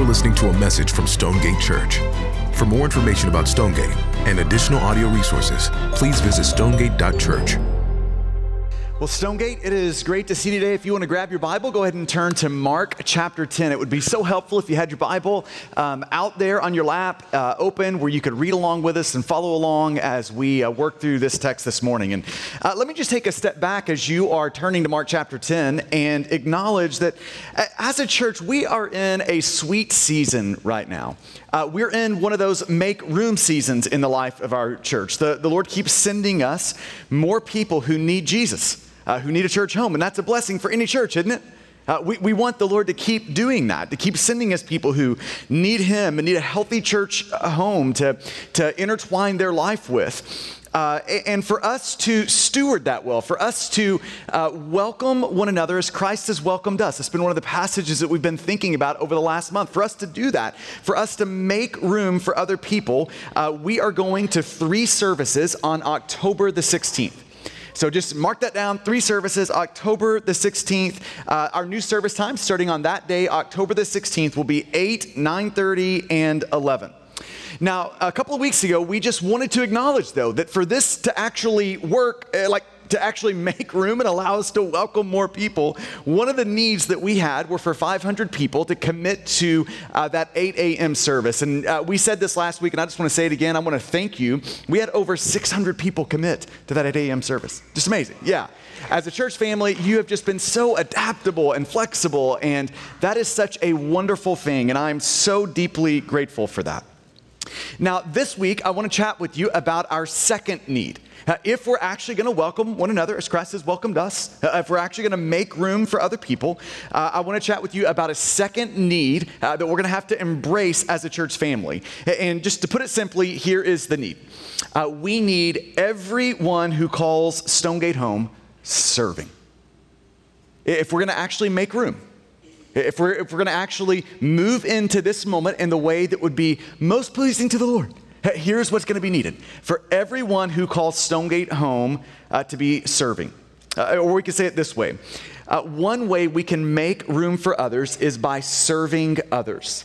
You're listening to a message from Stonegate Church. For more information about Stonegate and additional audio resources, please visit stonegate.church. Well, Stonegate, it is great to see you today. If you want to grab your Bible, go ahead and turn to Mark chapter 10. It would be so helpful if you had your Bible um, out there on your lap, uh, open, where you could read along with us and follow along as we uh, work through this text this morning. And uh, let me just take a step back as you are turning to Mark chapter 10 and acknowledge that as a church, we are in a sweet season right now. Uh, we're in one of those make room seasons in the life of our church. The, the Lord keeps sending us more people who need Jesus uh, who need a church home. And that's a blessing for any church, isn't it? Uh, we, we want the Lord to keep doing that, to keep sending us people who need Him and need a healthy church uh, home to, to intertwine their life with. Uh, and for us to steward that well, for us to uh, welcome one another as Christ has welcomed us. It's been one of the passages that we've been thinking about over the last month. For us to do that, for us to make room for other people, uh, we are going to three services on October the 16th. So just mark that down. Three services, October the 16th. Uh, our new service time starting on that day, October the 16th, will be 8, 9:30, and 11. Now, a couple of weeks ago, we just wanted to acknowledge, though, that for this to actually work, uh, like to actually make room and allow us to welcome more people. One of the needs that we had were for 500 people to commit to uh, that 8 a.m. service. And uh, we said this last week, and I just want to say it again. I want to thank you. We had over 600 people commit to that 8 a.m. service. Just amazing. Yeah. As a church family, you have just been so adaptable and flexible, and that is such a wonderful thing. And I'm so deeply grateful for that. Now, this week, I want to chat with you about our second need. Uh, if we're actually going to welcome one another as Christ has welcomed us, uh, if we're actually going to make room for other people, uh, I want to chat with you about a second need uh, that we're going to have to embrace as a church family. And just to put it simply, here is the need uh, we need everyone who calls Stonegate home serving. If we're going to actually make room, if we're, if we're going to actually move into this moment in the way that would be most pleasing to the Lord, here's what's going to be needed for everyone who calls Stonegate home uh, to be serving. Uh, or we could say it this way uh, one way we can make room for others is by serving others.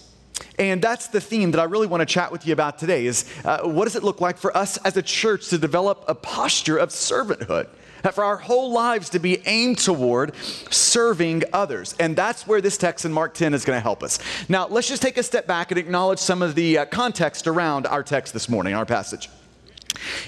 And that's the theme that I really want to chat with you about today is uh, what does it look like for us as a church to develop a posture of servanthood? For our whole lives to be aimed toward serving others. And that's where this text in Mark 10 is going to help us. Now, let's just take a step back and acknowledge some of the uh, context around our text this morning, our passage.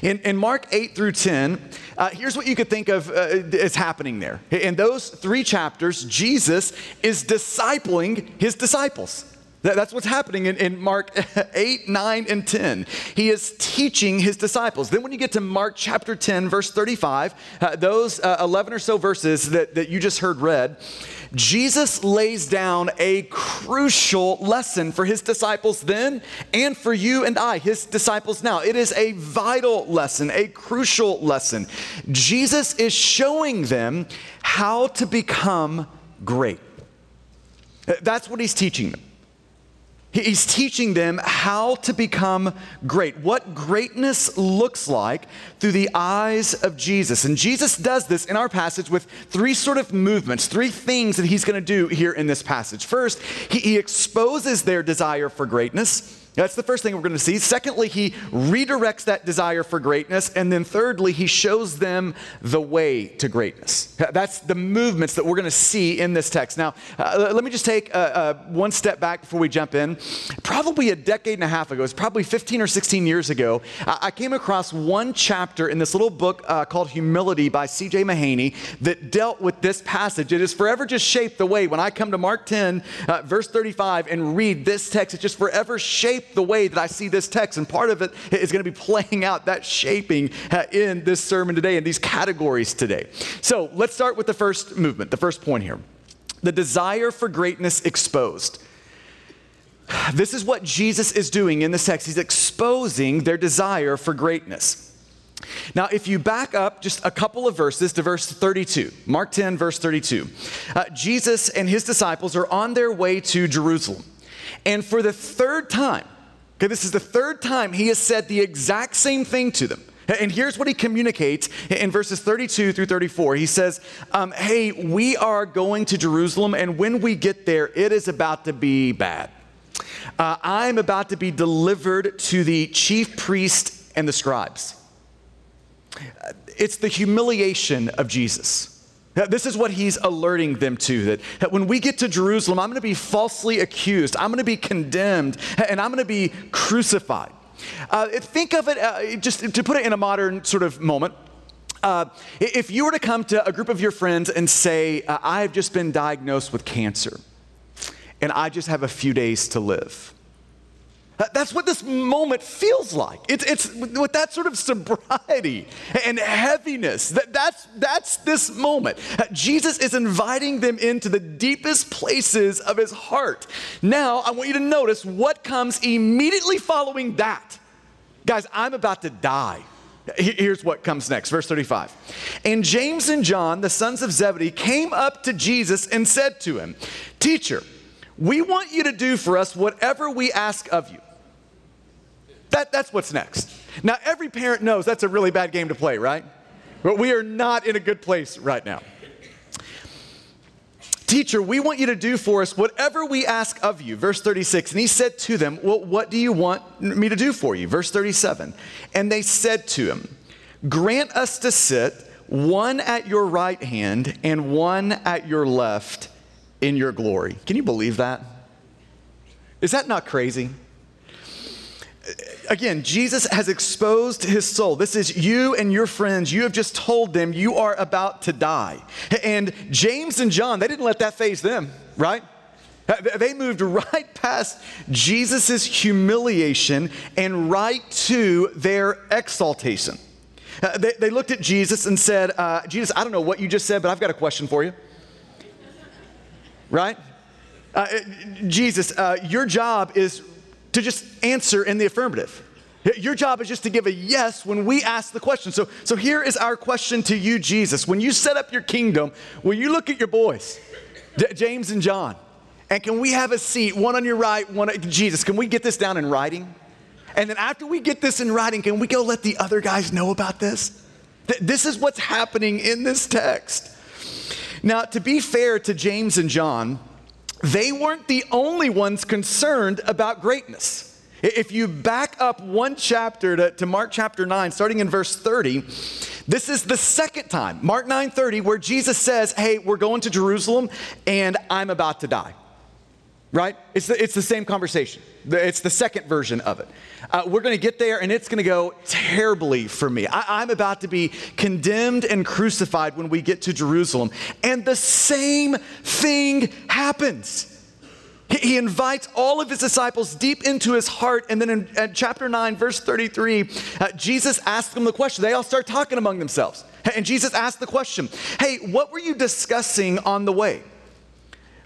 In, in, Mark 8 through 10, uh, here's what you could think of uh, is happening there. In those three chapters, Jesus is discipling his disciples. That's what's happening in, in, Mark 8, 9, and 10. He is teaching his disciples. Then, when you get to Mark chapter 10, verse 35, uh, those uh, 11 or so verses that, that you just heard read, Jesus lays down a crucial lesson for his disciples then and for you and I, his disciples now. It is a vital lesson, a crucial lesson. Jesus is showing them how to become great. That's what he's teaching them. He's teaching them how to become great, what greatness looks like through the eyes of Jesus. And Jesus does this in our passage with three sort of movements, three things that he's going to do here in this passage. First, he, exposes their desire for greatness. That's the first thing we're going to see. Secondly, he redirects that desire for greatness. And then thirdly, he shows them the way to greatness. That's the movements that we're going to see in this text. Now, uh, let me just take uh, uh, one step back before we jump in. Probably a decade and a half ago, it's probably 15 or 16 years ago, I came across one chapter in this little book uh, called Humility by C.J. Mahaney that dealt with this passage. It has forever just shaped the way. When I come to Mark 10, uh, verse 35, and read this text, it just forever shaped the way that I see this text. And part of it is going to be playing out that shaping uh, in this sermon today, in these categories today. So let's start with the first movement, the first point here the desire for greatness exposed. This is what Jesus is doing in this text. He's exposing their desire for greatness. Now, if you back up just a couple of verses to verse 32, Mark 10, verse 32, uh, Jesus and his disciples are on their way to Jerusalem. And for the third time, Okay, this is the third time he has said the exact same thing to them. And here's what he communicates in verses 32 through 34. He says, um, Hey, we are going to Jerusalem, and when we get there, it is about to be bad. uh, I'm about to be delivered to the chief priest and the scribes. Uh, it's the humiliation of Jesus. This is what he's alerting them to that, that when we get to Jerusalem, I'm going to be falsely accused, I'm going to be condemned, and I'm going to be crucified. Uh, think of it, uh, just to put it in a modern sort of moment. Uh, if you were to come to a group of your friends and say, uh, I have just been diagnosed with cancer, and I just have a few days to live. That's what this moment feels like. It's, it's with that sort of sobriety and heaviness. That, that's, that's this moment. Jesus is inviting them into the deepest places of his heart. Now, I want you to notice what comes immediately following that. Guys, I'm about to die. Here's what comes next, verse 35. And James and John, the sons of Zebedee, came up to Jesus and said to him, Teacher, we want you to do for us whatever we ask of you. That, that's what's next. Now, every parent knows that's a really bad game to play, right? But we are not in a good place right now. Teacher, we want you to do for us whatever we ask of you. Verse 36. And he said to them, Well, what do you want me to do for you? Verse 37. And they said to him, Grant us to sit one at your right hand and one at your left in your glory. Can you believe that? Is that not crazy? Again, Jesus has exposed his soul. This is you and your friends. You have just told them you are about to die. And James and John, they didn't let that faze them, right? They moved right past Jesus' humiliation and right to their exaltation. Uh, they, they, looked at Jesus and said, uh, Jesus, I don't know what you just said, but I've got a question for you. Right? Uh, Jesus, uh, your job is to just answer in the affirmative. Your job is just to give a yes when we ask the question. So, so here is our question to you, Jesus. When you set up your kingdom, will you look at your boys, D- James and John, and can we have a seat, one on your right, one at Jesus? Can we get this down in writing? And then after we get this in writing, can we go let the other guys know about this? Th- this is what's happening in this text. Now, to be fair to James and John, they weren't the only ones concerned about greatness. If you back up one chapter to, to, Mark chapter 9, starting in verse 30, this is the second time, Mark 9 30, where Jesus says, Hey, we're going to Jerusalem and I'm about to die. Right? It's the, it's the same conversation. It's the second version of it. Uh, we're going to get there and it's going to go terribly for me. I, I'm about to be condemned and crucified when we get to Jerusalem. And the same thing happens. He invites all of his disciples deep into his heart. And then in, in chapter 9, verse 33, uh, Jesus asks them the question. They all start talking among themselves. And Jesus asked the question Hey, what were you discussing on the way?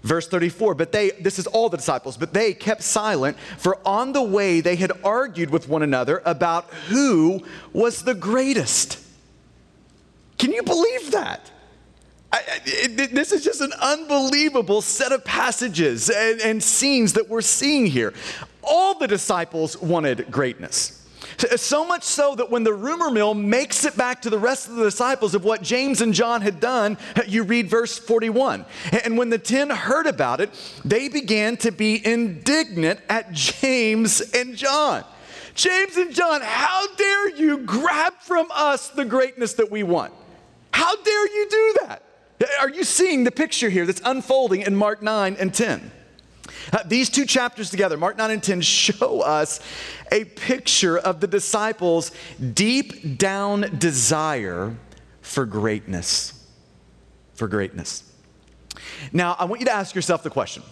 Verse 34, but they, this is all the disciples, but they kept silent, for on the way they had argued with one another about who was the greatest. Can you believe that? I, it, this is just an unbelievable set of passages and, and scenes that we're seeing here. All the disciples wanted greatness. So much so that when the rumor mill makes it back to the rest of the disciples of what James and John had done, you read verse 41. And when the ten heard about it, they began to be indignant at James and John. James and John, how dare you grab from us the greatness that we want? How dare you do that? Are you seeing the picture here that's unfolding in Mark 9 and 10? Uh, these two chapters together, Mark 9 and 10, show us a picture of the disciples' deep down desire for greatness. For greatness. Now, I want you to ask yourself the question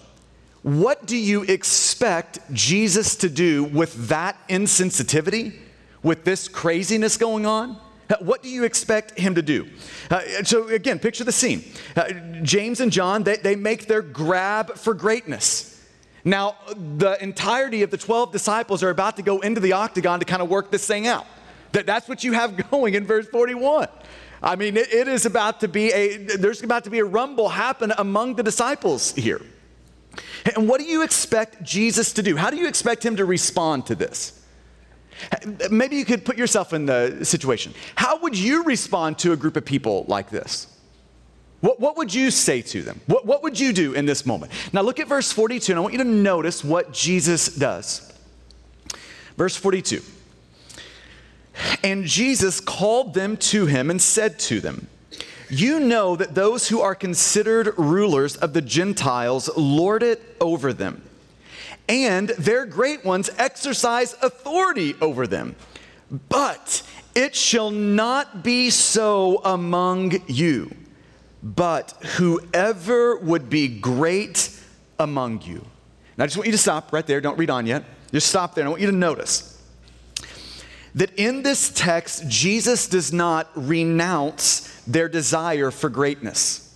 what do you expect Jesus to do with that insensitivity, with this craziness going on? What do you expect him to do? Uh, so, again, picture the scene. Uh, James and John, they, they make their grab for greatness. Now, the entirety of the 12 disciples are about to go into the octagon to kind of work this thing out. That, that's what you have going in verse 41. I mean, it, it is about to be a, there's about to be a rumble happen among the disciples here. And what do you expect Jesus to do? How do you expect him to respond to this? Maybe you could put yourself in the situation. How would you respond to a group of people like this? What, what would you say to them? What, what would you do in this moment? Now look at verse 42, and I want you to notice what Jesus does. Verse 42. And Jesus called them to him and said to them, You know that those who are considered rulers of the Gentiles lord it over them, and their great ones exercise authority over them. But it shall not be so among you, but whoever would be great among you. Now, I just want you to stop right there. Don't read on yet. Just stop there. I want you to notice that in this text, Jesus does not renounce their desire for greatness.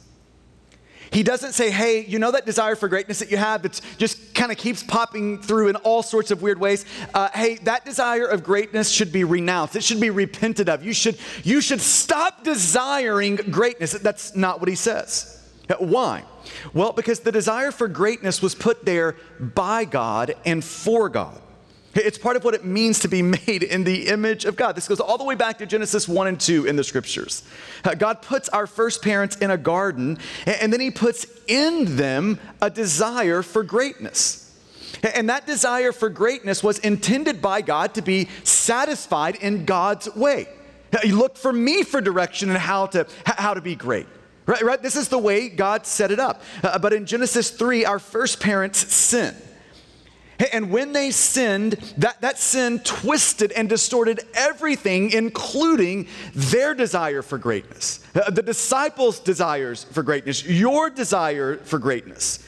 He doesn't say, hey, you know that desire for greatness that you have that just kind of keeps popping through in all sorts of weird ways? Uh, hey, that desire of greatness should be renounced. It should be repented of. You should, you should stop desiring greatness. That's not what he says. Why? Well, because the desire for greatness was put there by God and for God. It's part of what it means to be made in the image of God. This goes all the way back to Genesis 1 and 2 in the scriptures. Uh, God puts our first parents in a garden, and then He puts in them a desire for greatness. And that desire for greatness was intended by God to be satisfied in God's way. He looked for me for direction and how to, how to be great. Right, right? This is the way God set it up. Uh, but in Genesis 3, our first parents sinned. And when they sinned, that, that sin twisted and distorted everything, including their desire for greatness, uh, the disciples' desires for greatness, your desire for greatness.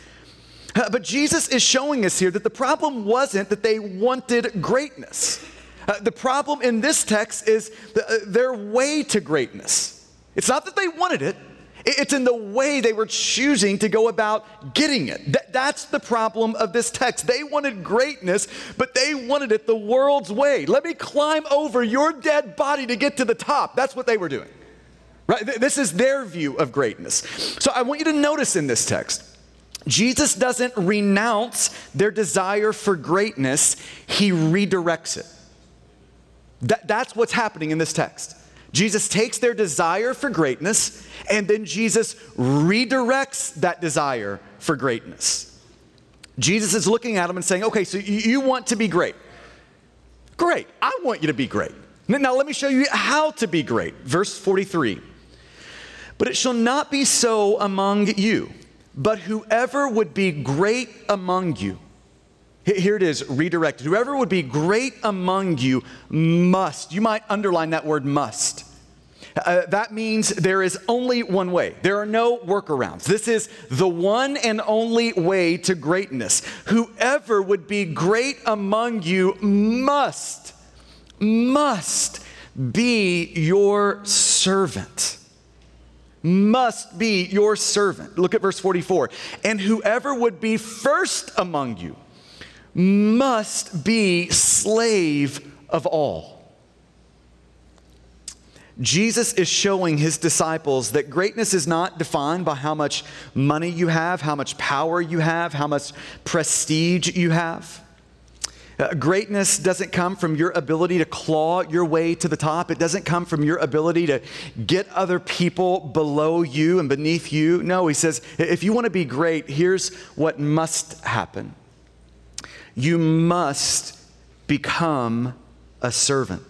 Uh, but Jesus is showing us here that the problem wasn't that they wanted greatness. Uh, the problem in this text is the, their way to greatness. It's not that they wanted it, it's in the way they were choosing to go about getting it. Th- that's the problem of this text. They wanted greatness, but they wanted it the world's way. Let me climb over your dead body to get to the top. That's what they were doing. Right? Th- this is their view of greatness. So I want you to notice in this text, Jesus doesn't renounce their desire for greatness, he redirects it. That, that's what's happening in this text. Jesus takes their desire for greatness and then Jesus redirects that desire for greatness. Jesus is looking at them and saying, Okay, so you want to be great. Great. I want you to be great. Now, let me show you how to be great. Verse 43. But it shall not be so among you, but whoever would be great among you. Here it is, redirected. Whoever would be great among you must, you might underline that word must. Uh, that means there is only one way. There are no workarounds. This is the one and only way to greatness. Whoever would be great among you must, must be your servant. Must be your servant. Look at verse 44. And whoever would be first among you must be slave of all. Jesus is showing his disciples that greatness is not defined by how much money you have, how much power you have, how much prestige you have. Uh, greatness doesn't come from your ability to claw your way to the top. It doesn't come from your ability to get other people below you and beneath you. No, he says, if you want to be great, here's what must happen you must become a servant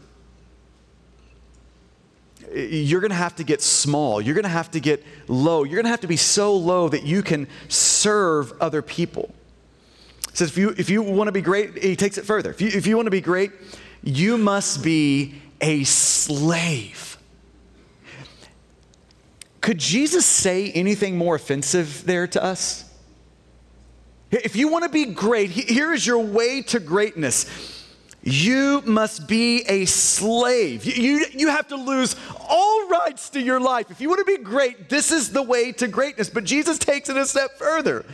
you're going to have to get small. You're going to have to get low. You're going to have to be so low that you can serve other people. He says, if you, if you want to be great, he takes it further. If you, if you want to be great, you must be a slave. Could Jesus say anything more offensive there to us? If you want to be great, here is your way to greatness you must be a slave. You, you, you, have to lose all rights to your life. If you want to be great, this is the way to greatness. But Jesus takes it a step further.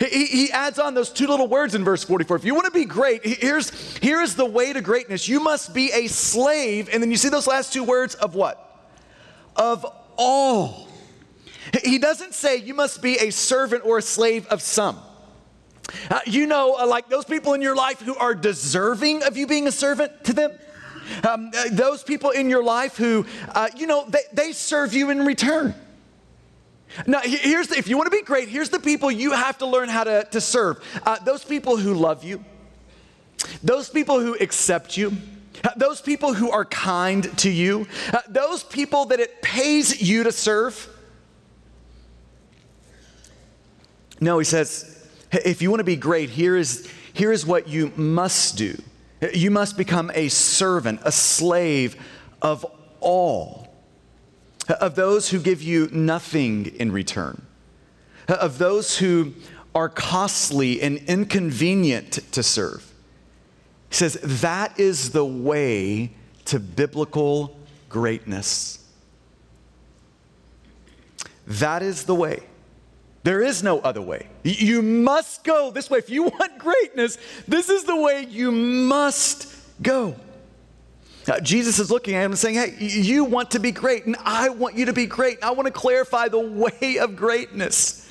He, he adds on those two little words in verse 44. If you want to be great, here's, here is the way to greatness. You must be a slave. And then you see those last two words of what? Of all. He doesn't say you must be a servant or a slave of some. Uh, you know, uh, like those people in your life who are deserving of you being a servant to them. Um, uh, those people in your life who, uh, you know, they, they serve you in return. Now, here's the, if you want to be great, here's the people you have to learn how to, to serve. Uh, those people who love you, those people who accept you, uh, those people who are kind to you, those people that it pays you to serve. No, he says, if you want to be great, here is, here is what you must do. You must become a servant, a slave of all, of those who give you nothing in return, of those who are costly and inconvenient to serve. He says that is the way to biblical greatness. That is the way. There is no other way. You must go this way. If you want greatness, this is the way you must go. Jesus is looking at him and saying, Hey, you want to be great, and I want you to be great. I want to clarify the way of greatness.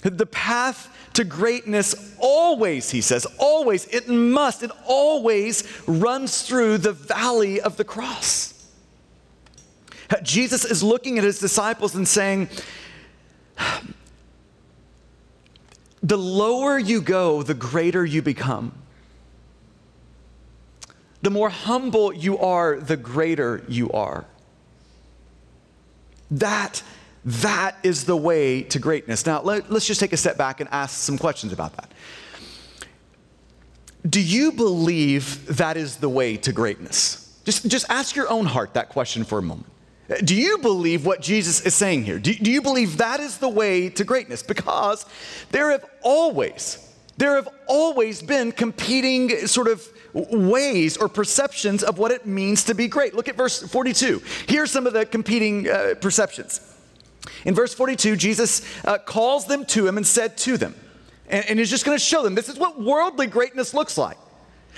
The path to greatness always, he says, always, it must, it always runs through the valley of the cross. Jesus is looking at his disciples and saying, the lower you go, the greater you become. The more humble you are, the greater you are. That, that is the way to greatness. Now, let, us just take a step back and ask some questions about that. Do you believe that is the way to greatness? Just, just ask your own heart that question for a moment. Do you believe what Jesus is saying here? Do, do you believe that is the way to greatness? Because there have always, there have always been competing sort of ways or perceptions of what it means to be great. Look at verse 42. Here's some of the competing uh, perceptions. In verse 42, Jesus uh, calls them to him and said to them, and, and he's just going to show them this is what worldly greatness looks like.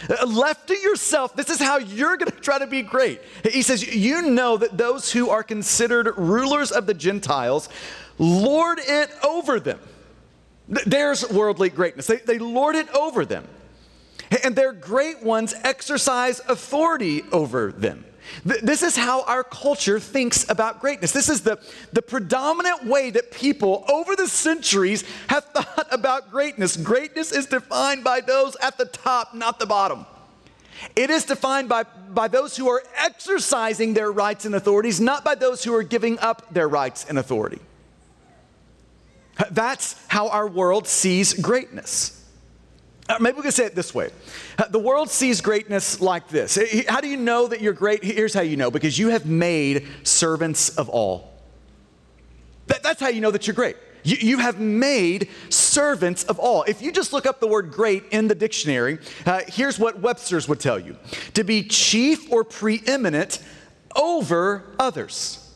Uh, left to yourself, this is how you're going to try to be great. He says, You know that those who are considered rulers of the Gentiles lord it over them. There's worldly greatness. They, they lord it over them. And their great ones exercise authority over them. This is how our culture thinks about greatness. This is the, the predominant way that people over the centuries have thought about greatness. Greatness is defined by those at the top, not the bottom. It is defined by, by those who are exercising their rights and authorities, not by those who are giving up their rights and authority. That's how our world sees greatness. Uh, maybe we can say it this way uh, The world sees greatness like this. How do you know that you're great? Here's how you know because you have made servants of all. That, that's how you know that you're great. You, you, have made servants of all. If you just look up the word great in the dictionary, uh, here's what Webster's would tell you to be chief or preeminent over others.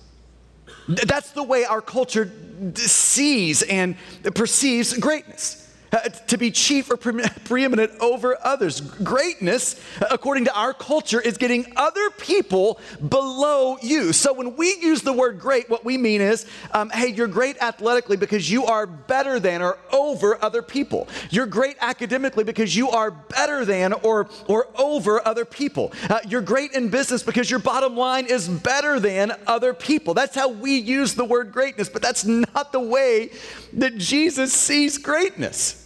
That's the way our culture sees and perceives greatness. Uh, to be chief or pre- preeminent over others. Greatness, according to our culture, is getting other people below you. So when we use the word great, what we mean is, um, hey, you're great athletically because you are better than or over other people. You're great academically because you are better than or, or over other people. Uh, you're great in business because your bottom line is better than other people. That's how we use the word greatness, but that's not the way that Jesus sees greatness.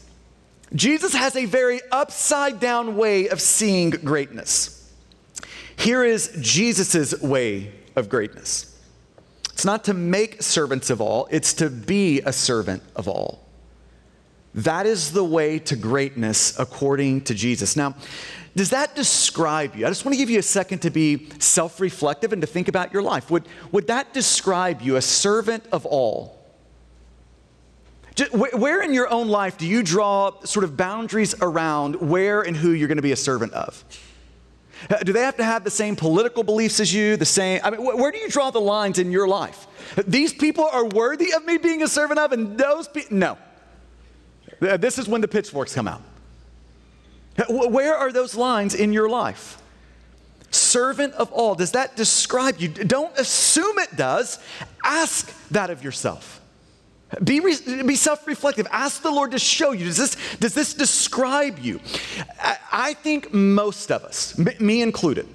Jesus has a very upside down way of seeing greatness. Here is Jesus' way of greatness it's not to make servants of all, it's to be a servant of all. That is the way to greatness according to Jesus. Now, does that describe you? I just want to give you a second to be self reflective and to think about your life. Would, would that describe you, a servant of all? Where in your own life do you draw sort of boundaries around where and who you're going to be a servant of? Do they have to have the same political beliefs as you? The same? I mean, where do you draw the lines in your life? These people are worthy of me being a servant of, and those people, no. This is when the pitchforks come out. Where are those lines in your life? Servant of all, does that describe you? Don't assume it does. Ask that of yourself. Be, re- be self reflective. Ask the Lord to show you. Does this, does this describe you? I, I think most of us, m- me included,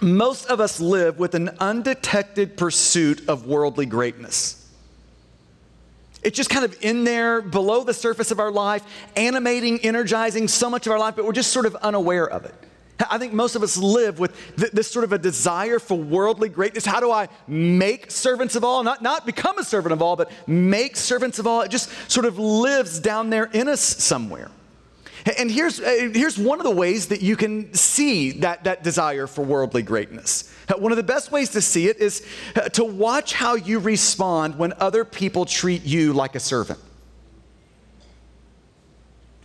most of us live with an undetected pursuit of worldly greatness. It's just kind of in there below the surface of our life, animating, energizing so much of our life, but we're just sort of unaware of it. I think most of us live with th- this sort of a desire for worldly greatness. How do I make servants of all? Not, not become a servant of all, but make servants of all. It just sort of lives down there in us somewhere. And here's, here's one of the ways that you can see that, that desire for worldly greatness. Uh, one of the best ways to see it is uh, to watch how you respond when other people treat you like a servant.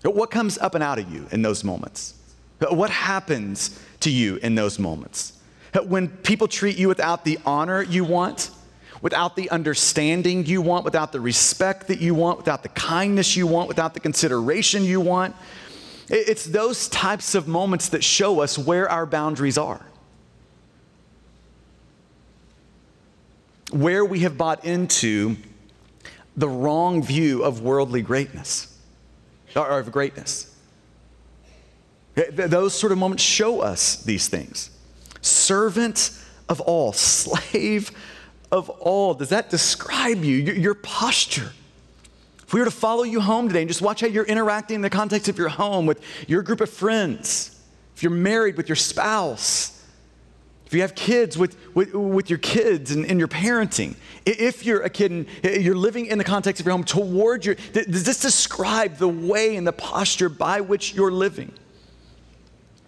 What comes up and out of you in those moments? But what happens to you in those moments? When people treat you without the honor you want, without the understanding you want, without the respect that you want, without the kindness you want, without the consideration you want, it's those types of moments that show us where our boundaries are. Where we have bought into the wrong view of worldly greatness, or of greatness. Those sort of moments show us these things. Servant of all, slave of all. Does that describe you, your posture? If we were to follow you home today and just watch how you're interacting in the context of your home with your group of friends, if you're married with your spouse, if you have kids with, with, with your kids and, your parenting, if you're a kid and uh, you're living in the context of your home toward your, does this describe the way and the posture by which you're living?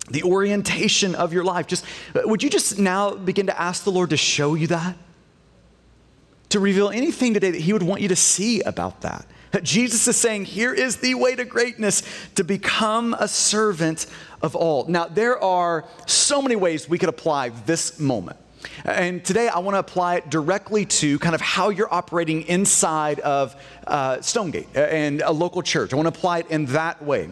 The orientation of your life. Just uh, would you just now begin to ask the Lord to show you that? To reveal anything today that He would want you to see about that. Uh, Jesus is saying, here is the way to greatness to become a servant of all. Now, there are so many ways we could apply this moment. And today I want to apply it directly to kind of how you're operating inside of uh, Stonegate uh, and a local church. I want to apply it in that way.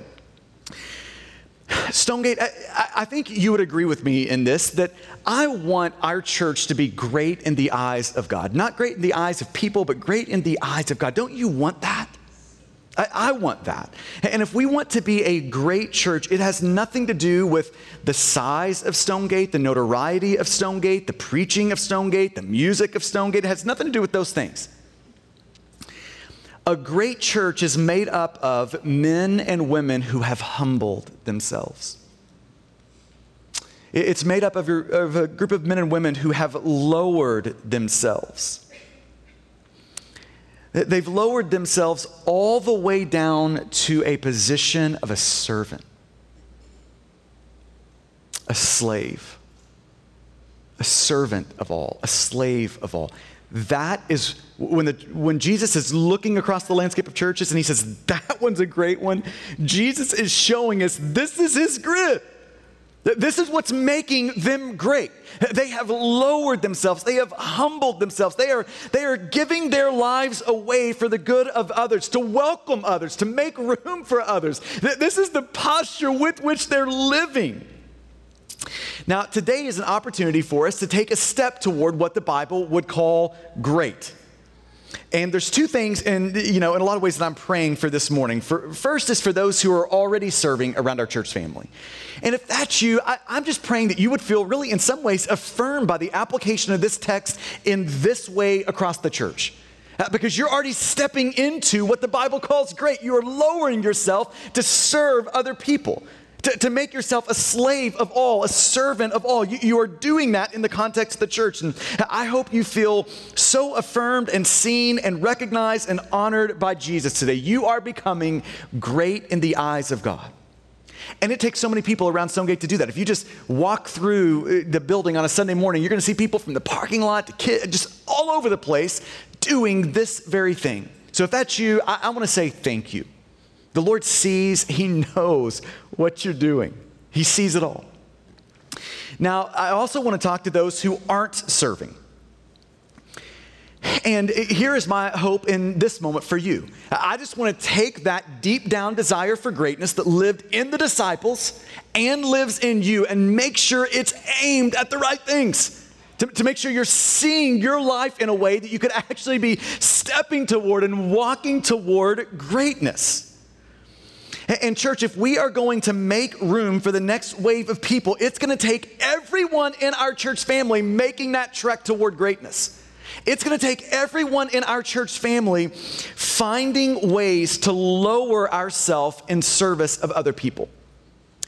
Stonegate, I, I, think you would agree with me in this that I want our church to be great in the eyes of God. Not great in the eyes of people, but great in the eyes of God. Don't you want that? I, I want that. And if we want to be a great church, it has nothing to do with the size of Stonegate, the notoriety of Stonegate, the preaching of Stonegate, the music of Stonegate. It has nothing to do with those things. A great church is made up of men and women who have humbled themselves. It's made up of, a group of men and women who have lowered themselves. They've lowered themselves all the way down to a position of a servant, a slave, a servant of all, a slave of all. That is when, the, when Jesus is looking across the landscape of churches and he says, That one's a great one. Jesus is showing us this is his grip. This is what's making them great. They have lowered themselves. They have humbled themselves. They are, they are giving their lives away for the good of others, to welcome others, to make room for others. This is the posture with which they're living. Now, today is an opportunity for us to take a step toward what the Bible would call great. And there's two things, and you know, in a lot of ways that I'm praying for this morning. For, first is for those who are already serving around our church family. And if that's you, I, I'm just praying that you would feel really, in some ways, affirmed by the application of this text in this way across the church. Uh, because you're already stepping into what the Bible calls great. You are lowering yourself to serve other people to, to make yourself a slave of all, a servant of all. You, you are doing that in the context of the church. And I hope you feel so affirmed and seen and recognized and honored by Jesus today. You are becoming great in the eyes of God. And it takes so many people around Stonegate to do that. If you just walk through uh, the building on a Sunday morning, you're going to see people from the parking lot to kids, just all over the place doing this very thing. So if that's you, I, I want to say thank you. The Lord sees, He knows what you're doing, He sees it all. Now, I also want to talk to those who aren't serving. And here is my hope in this moment for you. I just want to take that deep down desire for greatness that lived in the disciples and lives in you and make sure it's aimed at the right things. To, to, make sure you're seeing your life in a way that you could actually be stepping toward and walking toward greatness. And, church, if we are going to make room for the next wave of people, it's going to take everyone in our church family making that trek toward greatness. It's going to take everyone in our church family finding ways to lower ourselves in service of other people.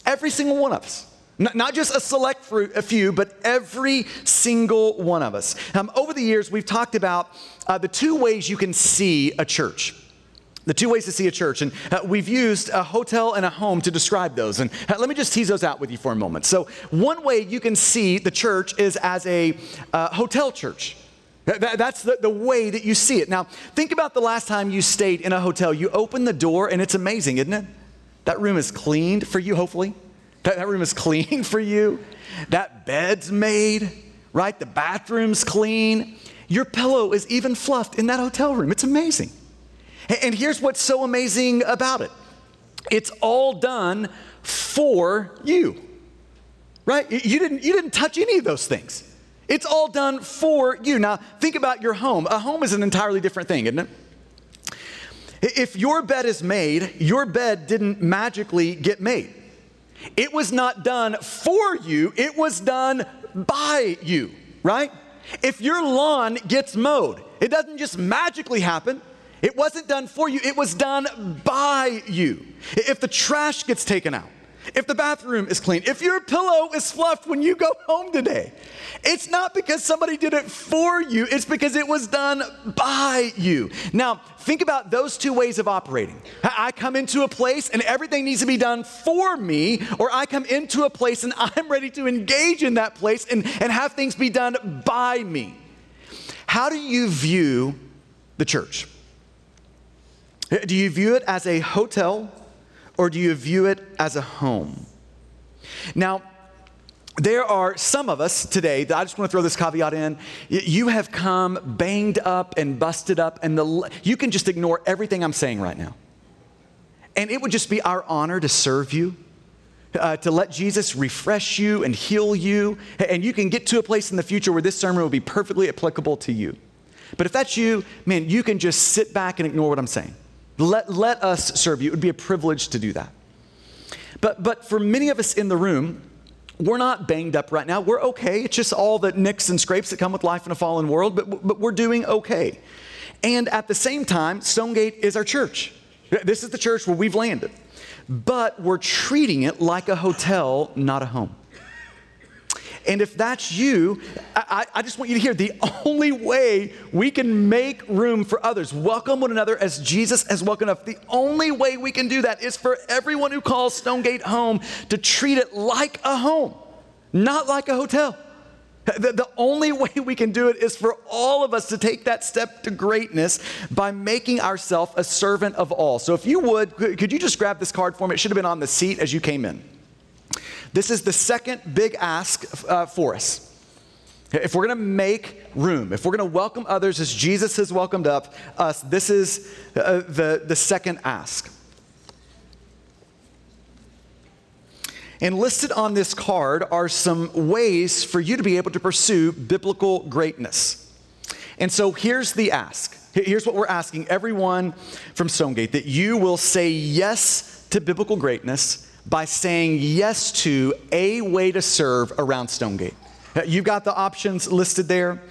Every single one of us. Not just a select a few, but every single one of us. Um, over the years, we've talked about uh, the two ways you can see a church. The two ways to see a church. And uh, we've used a hotel and a home to describe those. And uh, let me just tease those out with you for a moment. So, one way you can see the church is as a uh, hotel church. That's the, way that you see it. Now, think about the last time you stayed in a hotel. You open the door, and it's amazing, isn't it? That room is cleaned for you, hopefully. That, that room is clean for you. That bed's made, right? The bathroom's clean. Your pillow is even fluffed in that hotel room. It's amazing. And here's what's so amazing about it it's all done for you, right? You didn't, you didn't touch any of those things. It's all done for you. Now, think about your home. A home is an entirely different thing, isn't it? If your bed is made, your bed didn't magically get made. It was not done for you, it was done by you, right? If your lawn gets mowed, it doesn't just magically happen. It wasn't done for you, it was done by you. If the trash gets taken out, if the bathroom is clean, if your pillow is fluffed when you go home today, it's not because somebody did it for you, it's because it was done by you. Now, think about those two ways of operating. I come into a place and everything needs to be done for me, or I come into a place and I'm ready to engage in that place and, and have things be done by me. How do you view the church? Do you view it as a hotel or do you view it as a home? Now, there are some of us today that I just want to throw this caveat in. You have come banged up and busted up, and the, you can just ignore everything I'm saying right now. And it would just be our honor to serve you, uh, to let Jesus refresh you and heal you. And you can get to a place in the future where this sermon will be perfectly applicable to you. But if that's you, man, you can just sit back and ignore what I'm saying. Let, let us serve you. It would be a privilege to do that. But, but for many of us in the room, we're not banged up right now. We're okay. It's just all the nicks and scrapes that come with life in a fallen world, but, but we're doing okay. And at the same time, Stonegate is our church. This is the church where we've landed. But we're treating it like a hotel, not a home. And if that's you, I, I, just want you to hear the only way we can make room for others, welcome one another as Jesus has welcomed us, the only way we can do that is for everyone who calls Stonegate home to treat it like a home, not like a hotel. The, the, only way we can do it is for all of us to take that step to greatness by making ourselves a servant of all. So, if you would, could you just grab this card for me? It should have been on the seat as you came in. This is the second big ask uh, for us. If we're going to make room, if we're going to welcome others as Jesus has welcomed up us, this is uh, the, the second ask. And listed on this card are some ways for you to be able to pursue biblical greatness. And so here's the ask. Here's what we're asking everyone from Stonegate that you will say yes to biblical greatness by saying yes to a way to serve around Stonegate. You've got the options listed there.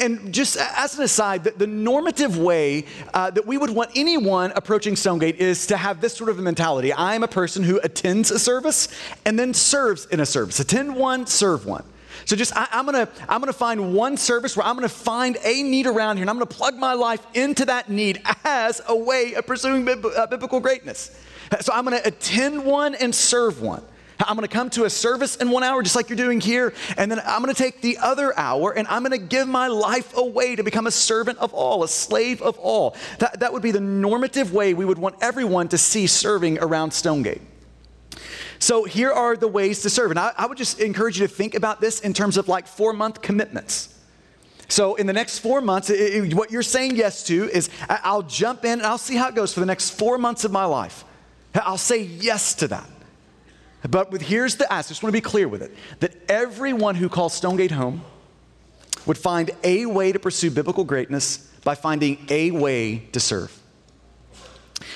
And just as an aside, the, normative way uh, that we would want anyone approaching Stonegate is to have this sort of a mentality. I'm a person who attends a service and then serves in a service. Attend one, serve one. So just I, am gonna I'm gonna find one service where I'm gonna find a need around here, and I'm gonna plug my life into that need as a way of pursuing uh, biblical greatness. So I'm going to attend one and serve one. I'm going to come to a service in one hour, just like you're doing here, and then I'm going to take the other hour and I'm going to give my life away to become a servant of all, a slave of all. That, that would be the normative way we would want everyone to see serving around Stonegate. So here are the ways to serve. And I, I would just encourage you to think about this in terms of like four month commitments. So, in the next four months, it, it, what you're saying yes to is I'll jump in and I'll see how it goes for the next four months of my life. I'll say yes to that. But with, here's the ask, I just want to be clear with it that everyone who calls Stonegate home would find a way to pursue biblical greatness by finding a way to serve.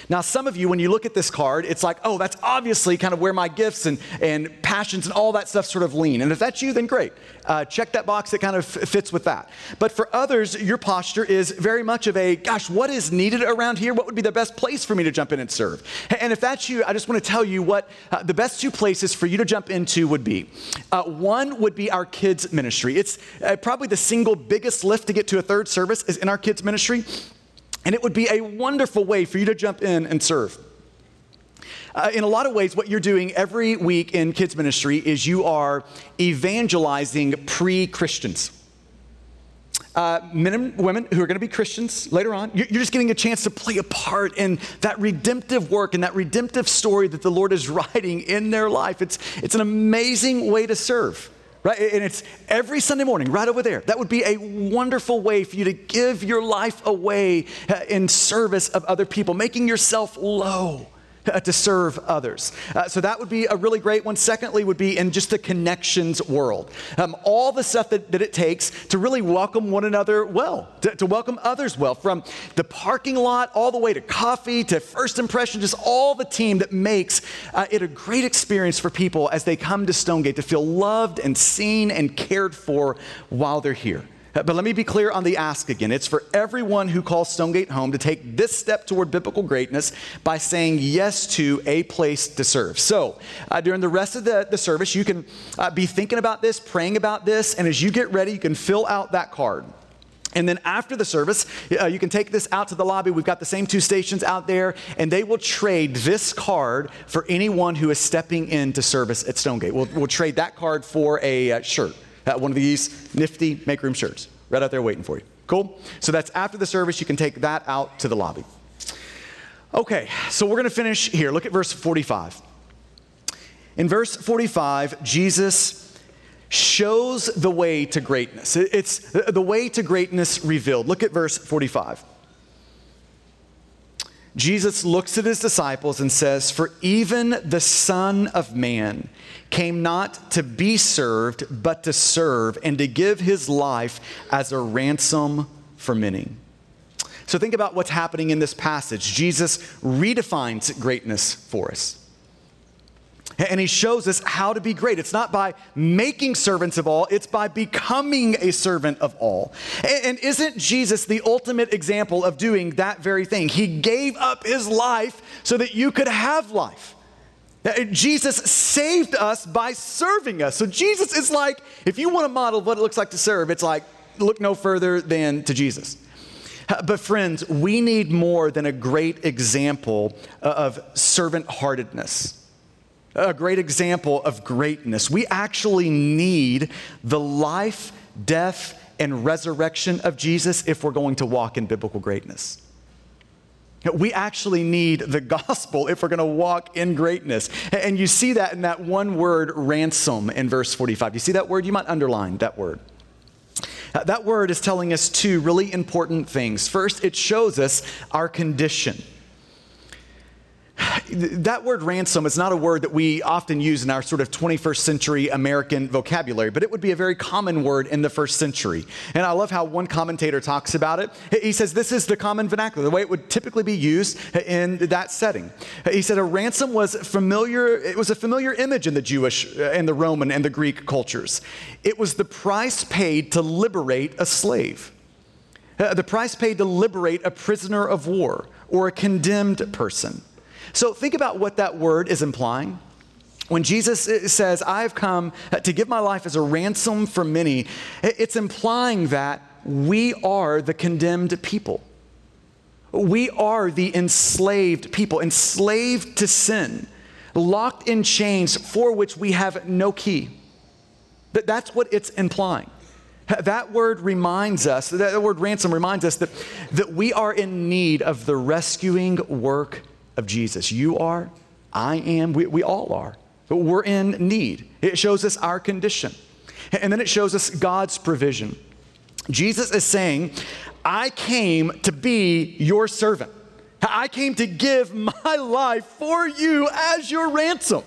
Now, some of you, when you look at this card, it's like, oh, that's obviously kind of where my gifts and, and passions and all that stuff sort of lean. And if that's you, then great. Uh, check that box that kind of fits with that. But for others, your posture is very much of a, gosh, what is needed around here? What would be the best place for me to jump in and serve? And if that's you, I just want to tell you what uh, the best two places for you to jump into would be. Uh, one would be our kids' ministry. It's uh, probably the single biggest lift to get to a third service is in our kids' ministry. And it would be a wonderful way for you to jump in and serve. Uh, in a lot of ways, what you're doing every week in kids' ministry is you are evangelizing pre Christians. Uh, men and women who are going to be Christians later on, you're, you're just getting a chance to play a part in that redemptive work and that redemptive story that the Lord is writing in their life. It's, it's an amazing way to serve right? And it's every Sunday morning right over there. That would be a wonderful way for you to give your life away uh, in service of other people, making yourself low to serve others. Uh, so that would be a really great one. Secondly, would be in just the connections world. Um, all the stuff that, that it takes to really welcome one another well, to, to, welcome others well, from the parking lot all the way to coffee to first impression, just all the team that makes uh, it a great experience for people as they come to Stonegate to feel loved and seen and cared for while they're here. But let me be clear on the ask again. It's for everyone who calls Stonegate home to take this step toward biblical greatness by saying yes to a place to serve. So, uh, during the rest of the, the service, you can uh, be thinking about this, praying about this, and as you get ready, you can fill out that card. And then after the service, uh, you can take this out to the lobby. We've got the same two stations out there, and they will trade this card for anyone who is stepping into service at Stonegate. We'll, we'll trade that card for a uh, shirt Uh, one of these nifty make room shirts right out there waiting for you. Cool? So that's after the service. You can take that out to the lobby. Okay, so we're going to finish here. Look at verse 45. In verse 45, Jesus shows the way to greatness. It's the way to greatness revealed. Look at verse 45. Jesus looks at his disciples and says, For even the Son of Man came not to be served, but to serve and to give his life as a ransom for many. So think about what's happening in this passage. Jesus redefines greatness for us. And he shows us how to be great. It's not by making servants of all, it's by becoming a servant of all. And isn't Jesus the ultimate example of doing that very thing? He gave up his life so that you could have life. Uh, Jesus saved us by serving us. So Jesus is like, if you want to model what it looks like to serve, it's like, look no further than to Jesus. Uh, but, friends, we need more than a great example of servant heartedness a great example of greatness. We actually need the life, death, and resurrection of Jesus if we're going to walk in biblical greatness. We actually need the gospel if we're going to walk in greatness. And you see that in that one word, ransom, in verse 45. You see that word? You might underline that word. Uh, that word is telling us two really important things. First, it shows us our condition that word ransom is not a word that we often use in our sort of 21st century American vocabulary, but it would be a very common word in the first century. And I love how one commentator talks about it. He says this is the common vernacular, the way it would typically be used in that setting. He said a ransom was familiar, it was a familiar image in the Jewish and the Roman and the Greek cultures. It was the price paid to liberate a slave. Uh, the price paid to liberate a prisoner of war or a condemned person. So think about what that word is implying. When Jesus uh, says, I've come to give my life as a ransom for many, it's implying that we are the condemned people. We are the enslaved people, enslaved to sin, locked in chains for which we have no key. That's what it's implying. That word reminds us, that word ransom reminds us that, that we are in need of the rescuing work of Jesus. You are, I am, we, we all are. But we're in need. It shows us our condition. And then it shows us God's provision. Jesus is saying, I came to be your servant. I came to give my life for you as your ransom.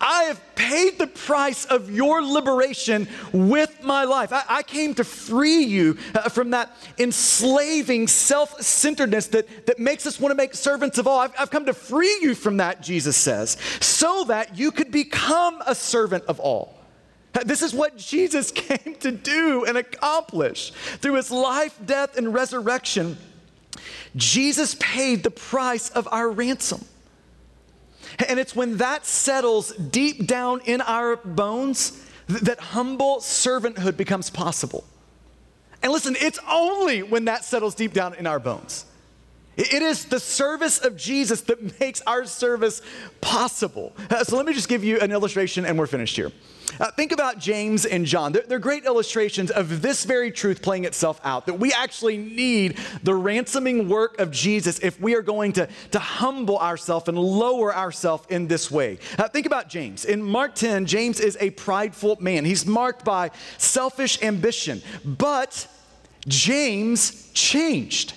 I have paid the price of your liberation with my life. I, I came to free you uh, from that enslaving self centeredness that, that makes us want to make servants of all. I've, I've come to free you from that, Jesus says, so that you could become a servant of all. This is what Jesus came to do and accomplish through his life, death, and resurrection. Jesus paid the price of our ransom. And it's when that settles deep down in our bones that humble servanthood becomes possible. And listen, it's only when that settles deep down in our bones. It is the service of Jesus that makes our service possible. Uh, so let me just give you an illustration and we're finished here. Uh, think about James and John. They're, they're, great illustrations of this very truth playing itself out that we actually need the ransoming work of Jesus if we are going to, to humble ourselves and lower ourselves in this way. Uh, think about James. In Mark 10, James is a prideful man, he's marked by selfish ambition, but James changed.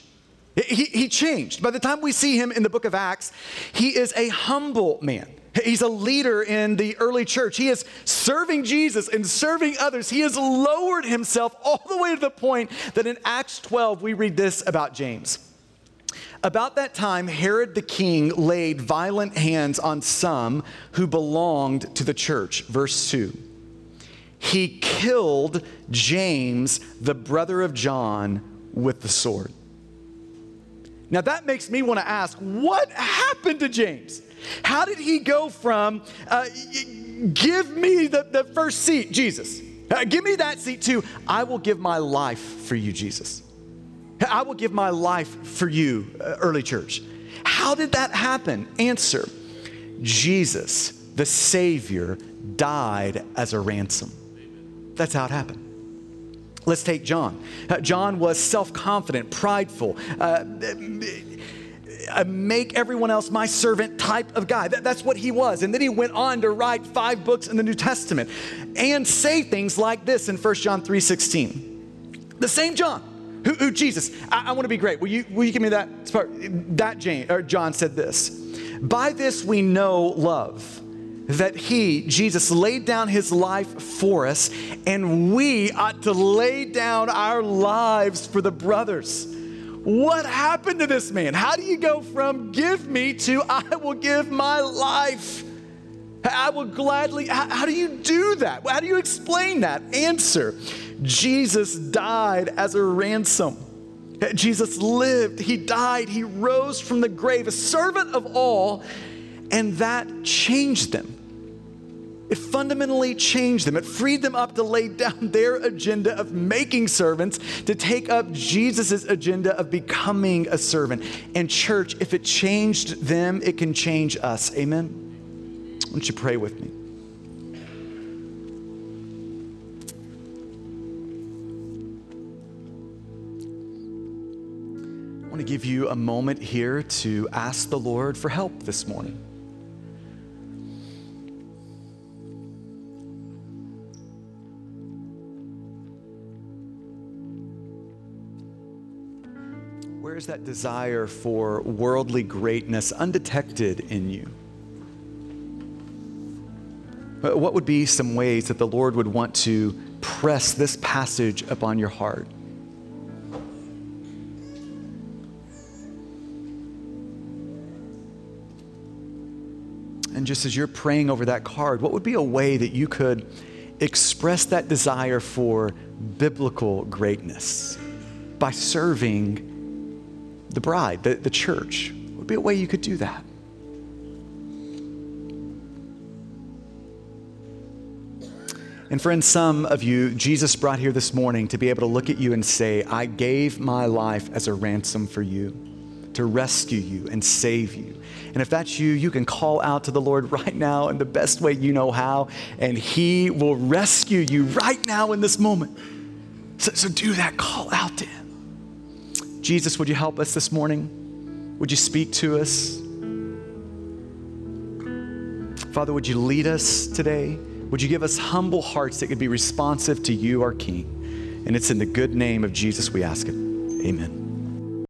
He, he changed. By the time we see him in the book of Acts, he is a humble man. He's a leader in the early church. He is serving Jesus and serving others. He has lowered himself all the way to the point that in Acts 12, we read this about James. About that time, Herod the king laid violent hands on some who belonged to the church. Verse 2. He killed James, the brother of John, with the sword. Now that makes me want to ask what happened to James? How did he go from, uh, give me the, the first seat, Jesus? Uh, give me that seat too. I will give my life for you, Jesus. I will give my life for you, uh, early church. How did that happen? Answer Jesus, the Savior, died as a ransom. That's how it happened. Let's take John. Uh, John was self confident, prideful, uh, make everyone else my servant type of guy. That, that's what he was. And then he went on to write five books in the New Testament and say things like this in 1 John 3.16. The same John. Who, who Jesus, I, I want to be great. Will you, will you give me that? part? That Jane, or John said this. By this we know love that he, Jesus, laid down his life for us, and we ought to lay down our lives for the brothers. What happened to this man? How do you go from give me to I will give my life? I will gladly. How, how, do you do that? How do you explain that? Answer Jesus died as a ransom. Jesus lived, he died, he rose from the grave, a servant of all, and that changed them. It fundamentally changed them. It freed them up to lay down their agenda of making servants to take up Jesus' agenda of becoming a servant. And, church, if it changed them, it can change us. Amen? Why don't you pray with me? I want to give you a moment here to ask the Lord for help this morning. Where's that desire for worldly greatness undetected in you? Uh, what would be some ways that the Lord would want to press this passage upon your heart? And just as you're praying over that card, what would be a way that you could express that desire for biblical greatness by serving the bride, the, the church. Would be a way you could do that. And friends, some of you, Jesus brought here this morning to be able to look at you and say, I gave my life as a ransom for you, to rescue you and save you. And if that's you, you can call out to the Lord right now in the best way you know how, and He will rescue you right now in this moment. So, so do that, call out to Him. Jesus, would you help us this morning? Would you speak to us? Father, would you lead us today? Would you give us humble hearts that could be responsive to you, our King? And it's in the good name of Jesus we ask it. Amen.